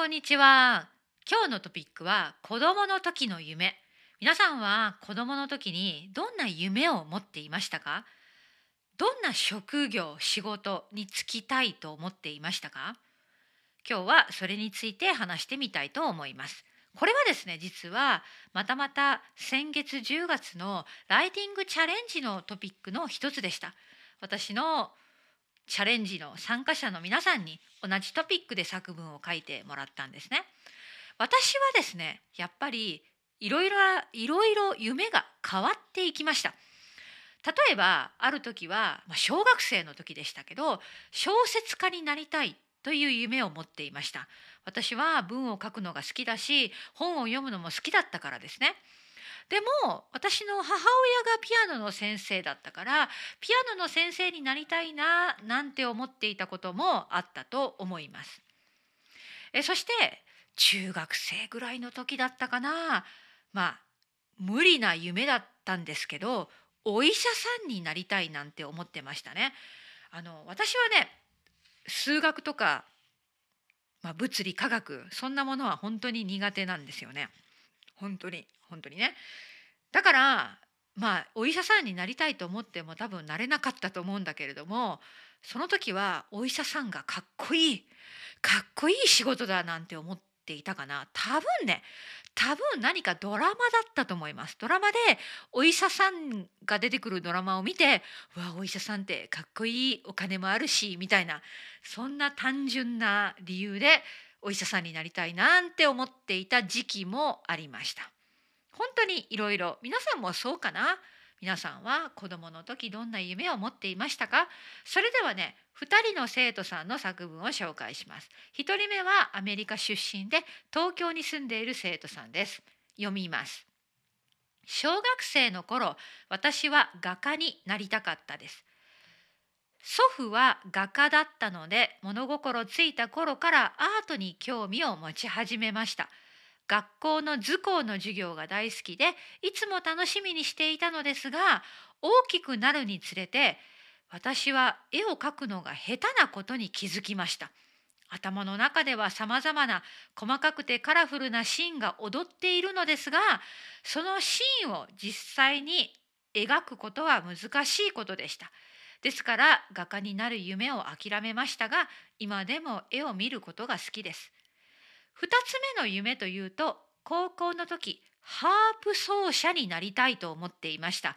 こんにちは。今日のトピックは子供の時の夢。皆さんは子供の時にどんな夢を持っていましたか？どんな職業仕事に就きたいと思っていましたか？今日はそれについて話してみたいと思います。これはですね実はまたまた先月10月のライティングチャレンジのトピックの一つでした。私のチャレンジの参加者の皆さんに同じトピックで作文を書いてもらったんですね。私はですねやっぱりいろいろいろいろ夢が変わっていきました。例えばある時は、まあ、小学生の時でしたけど小説家になりたいという夢を持っていました私は文を書くのが好きだし本を読むのも好きだったからですねでも私の母親がピアノの先生だったからピアノの先生になりたいななんて思っていたこともあったと思います。えそして中学生ぐらいの時だったかなまあ無理な夢だったんですけどお医者さんになりたいなんて思ってましたね。あの私はね数学とか、まあ、物理科学そんなものは本当に苦手なんですよね。本当に本当にね。だからまあお医者さんになりたいと思っても多分なれなかったと思うんだけれどもその時はお医者さんがかっこいいかっこいい仕事だなんて思っていたかな。多分ね多分何かドラマだったと思います。ドラマでお医者さんが出てくるドラマを見てうわお医者さんってかっこいいお金もあるしみたいなそんな単純な理由でお医者さんになりたいなんて思っていた時期もありました。本当にいろいろ皆さんもそうかな？皆さんは子供の時どんな夢を持っていましたか？それではね2人の生徒さんの作文を紹介します。1人目はアメリカ出身で東京に住んでいる生徒さんです。読みます。小学生の頃私は画家になりたかったです。祖父は画家だったので物心ついた頃からアートに興味を持ち始めました。学校の図工の授業が大好きでいつも楽しみにしていたのですが大きくなるにつれて私は絵を描くのが下手なことに気づきました。頭の中ではさまざまな細かくてカラフルなシーンが踊っているのですがそのシーンを実際に描くことは難しいことでした。ですから画家になる夢を諦めましたが今でも絵を見ることが好きです。2つ目の夢というと高校の時ハープ奏者になりたいと思っていました。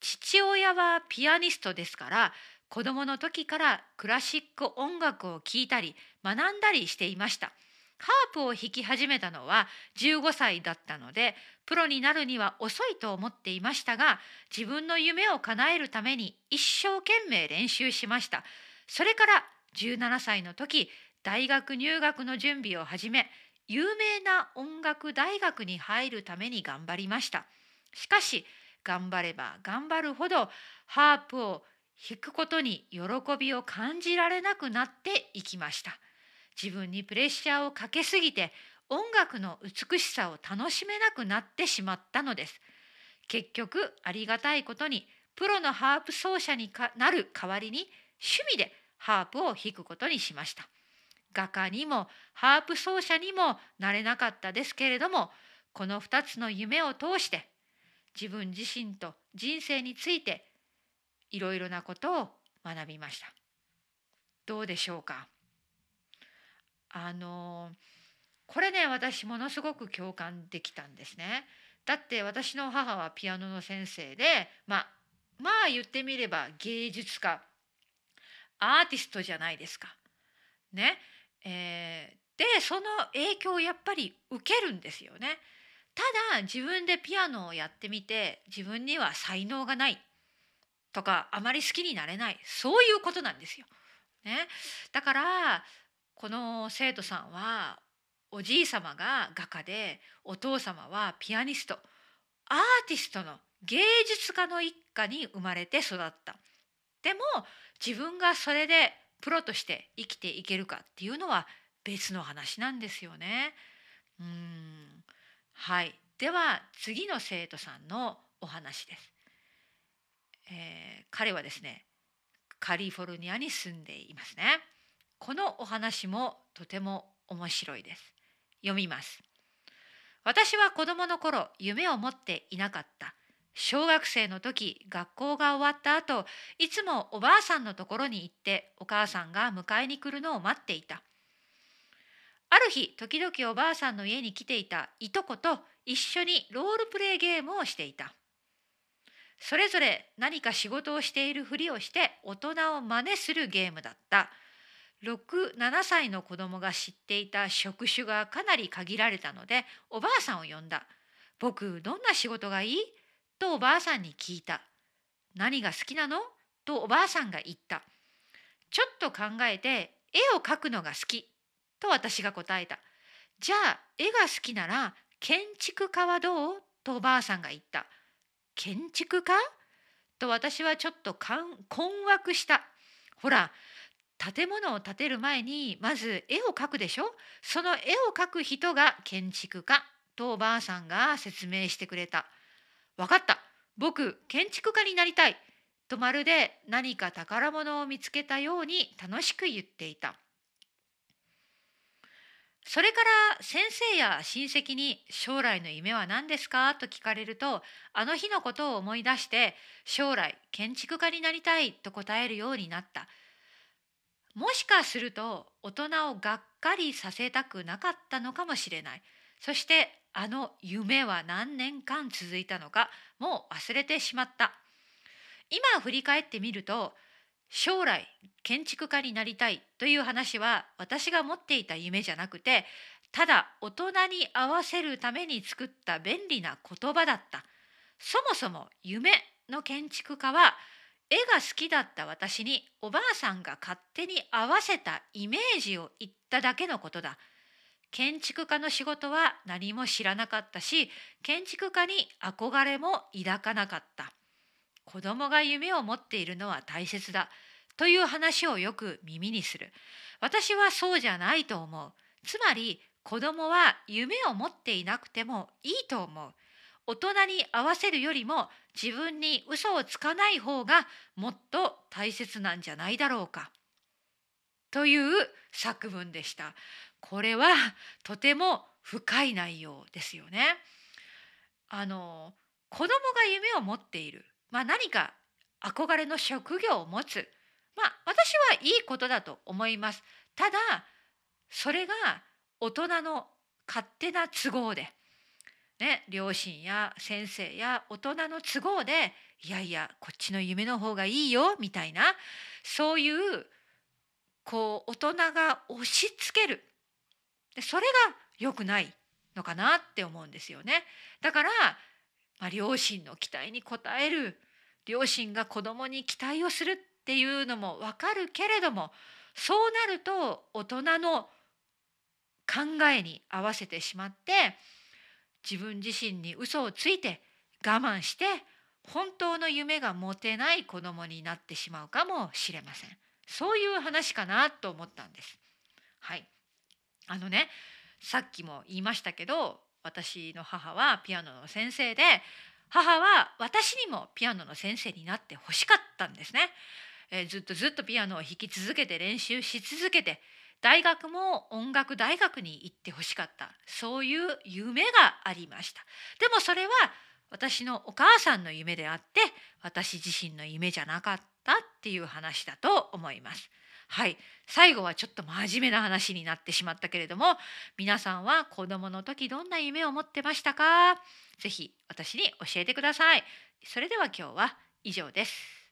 父親はピアニストですから子供の時からクラシック音楽を聴いたり学んだりしていました。ハープを弾き始めたのは15歳だったのでプロになるには遅いと思っていましたが自分の夢を叶えるために一生懸命練習しました。それから17歳の時大学入学の準備を始め有名な音楽大学に入るために頑張りました。しかし頑張れば頑張るほどハープを弾くことに喜びを感じられなくなっていきました。自分にプレッシャーをかけすぎて音楽の美しさを楽しめなくなってしまったのです。結局ありがたいことにプロのハープ奏者になる代わりに趣味でハープを弾くことにしました。画家にもハープ奏者にもなれなかったですけれどもこの2つの夢を通して自分自身と人生についていろいろなことを学びました。どうでしょうか？あのこれね私ものすごく共感できたんですね。だって私の母はピアノの先生でまあまあ言ってみれば芸術家アーティストじゃないですか。ねえー、でその影響をやっぱり受けるんですよね。ただ自分でピアノをやってみて自分には才能がないとかあまり好きになれないそういうことなんですよ。ね、だからこの生徒さんはおじい様が画家でお父様はピアニストアーティストの芸術家の一家に生まれて育った。でも自分がそれでプロとして生きていけるかっていうのは別の話なんですよね。うんはいでは次の生徒さんのお話です。えー、彼はですねカリフォルニアに住んでいますね。このお話もとても面白いです。読みます。私は子供の頃夢を持っていなかった。小学生の時学校が終わった後いつもおばあさんのところに行ってお母さんが迎えに来るのを待っていた。ある日時々おばあさんの家に来ていたいとこと一緒にロールプレイゲームをしていた。それぞれ何か仕事をしているふりをして大人を真似するゲームだった。67歳の子供が知っていた職種がかなり限られたのでおばあさんを呼んだ「僕どんな仕事がいい?」とおばあさんに聞いた「何が好きなの?」とおばあさんが言った「ちょっと考えて絵を描くのが好き」と私が答えた「じゃあ絵が好きなら建築家はどう?」とおばあさんが言った「建築家?」と私はちょっと困惑したほら建物を建てる前にまず絵を描くでしょ？その絵を描く人が建築家とおばあさんが説明してくれた。わかった僕建築家になりたいとまるで何か宝物を見つけたように楽しく言っていた。それから先生や親戚に将来の夢は何ですか？と聞かれるとあの日のことを思い出して将来建築家になりたいと答えるようになった。もしかすると大人をがっかりさせたくなかったのかもしれない。そしてあの夢は何年間続いたのかもう忘れてしまった。今振り返ってみると将来建築家になりたいという話は私が持っていた夢じゃなくてただ大人に合わせるために作った便利な言葉だった。そもそも夢の建築家は絵が好きだった私におばあさんが勝手に合わせたイメージを言っただけのことだ。建築家の仕事は何も知らなかったし建築家に憧れも抱かなかった。子供が夢を持っているのは大切だという話をよく耳にする。私はそうじゃないと思う。つまり子供は夢を持っていなくてもいいと思う。大人に合わせるよりも自分に嘘をつかない方がもっと大切なんじゃないだろうか。という作文でした。これはとても深い内容ですよね。あの子供が夢を持っている、まあ、何か憧れの職業を持つ、まあ、私はいいことだと思います。ただそれが大人の勝手な都合でね、両親や先生や大人の都合でいやいやこっちの夢の方がいいよみたいなそういうこう大人が押し付けるでそれが良くないのかなって思うんですよね。だから、まあ、両親の期待に応える両親が子供に期待をするっていうのも分かるけれどもそうなると大人の考えに合わせてしまって自分自身に嘘をついて我慢して本当の夢が持てない子供になってしまうかもしれません。そういう話かなと思ったんです。はい。あのねさっきも言いましたけど私の母はピアノの先生で母は私にもピアノの先生になってほしかったんですね、えー、ずっとずっとピアノを弾き続けて練習し続けて大学も音楽大学に行ってほしかった。そういう夢がありました。でもそれは私のお母さんの夢であって私自身の夢じゃなかったっていう話だと思います。はい。最後はちょっと真面目な話になってしまったけれども皆さんは子供の時どんな夢を持ってましたか？ぜひ私に教えてください。それでは今日は以上です。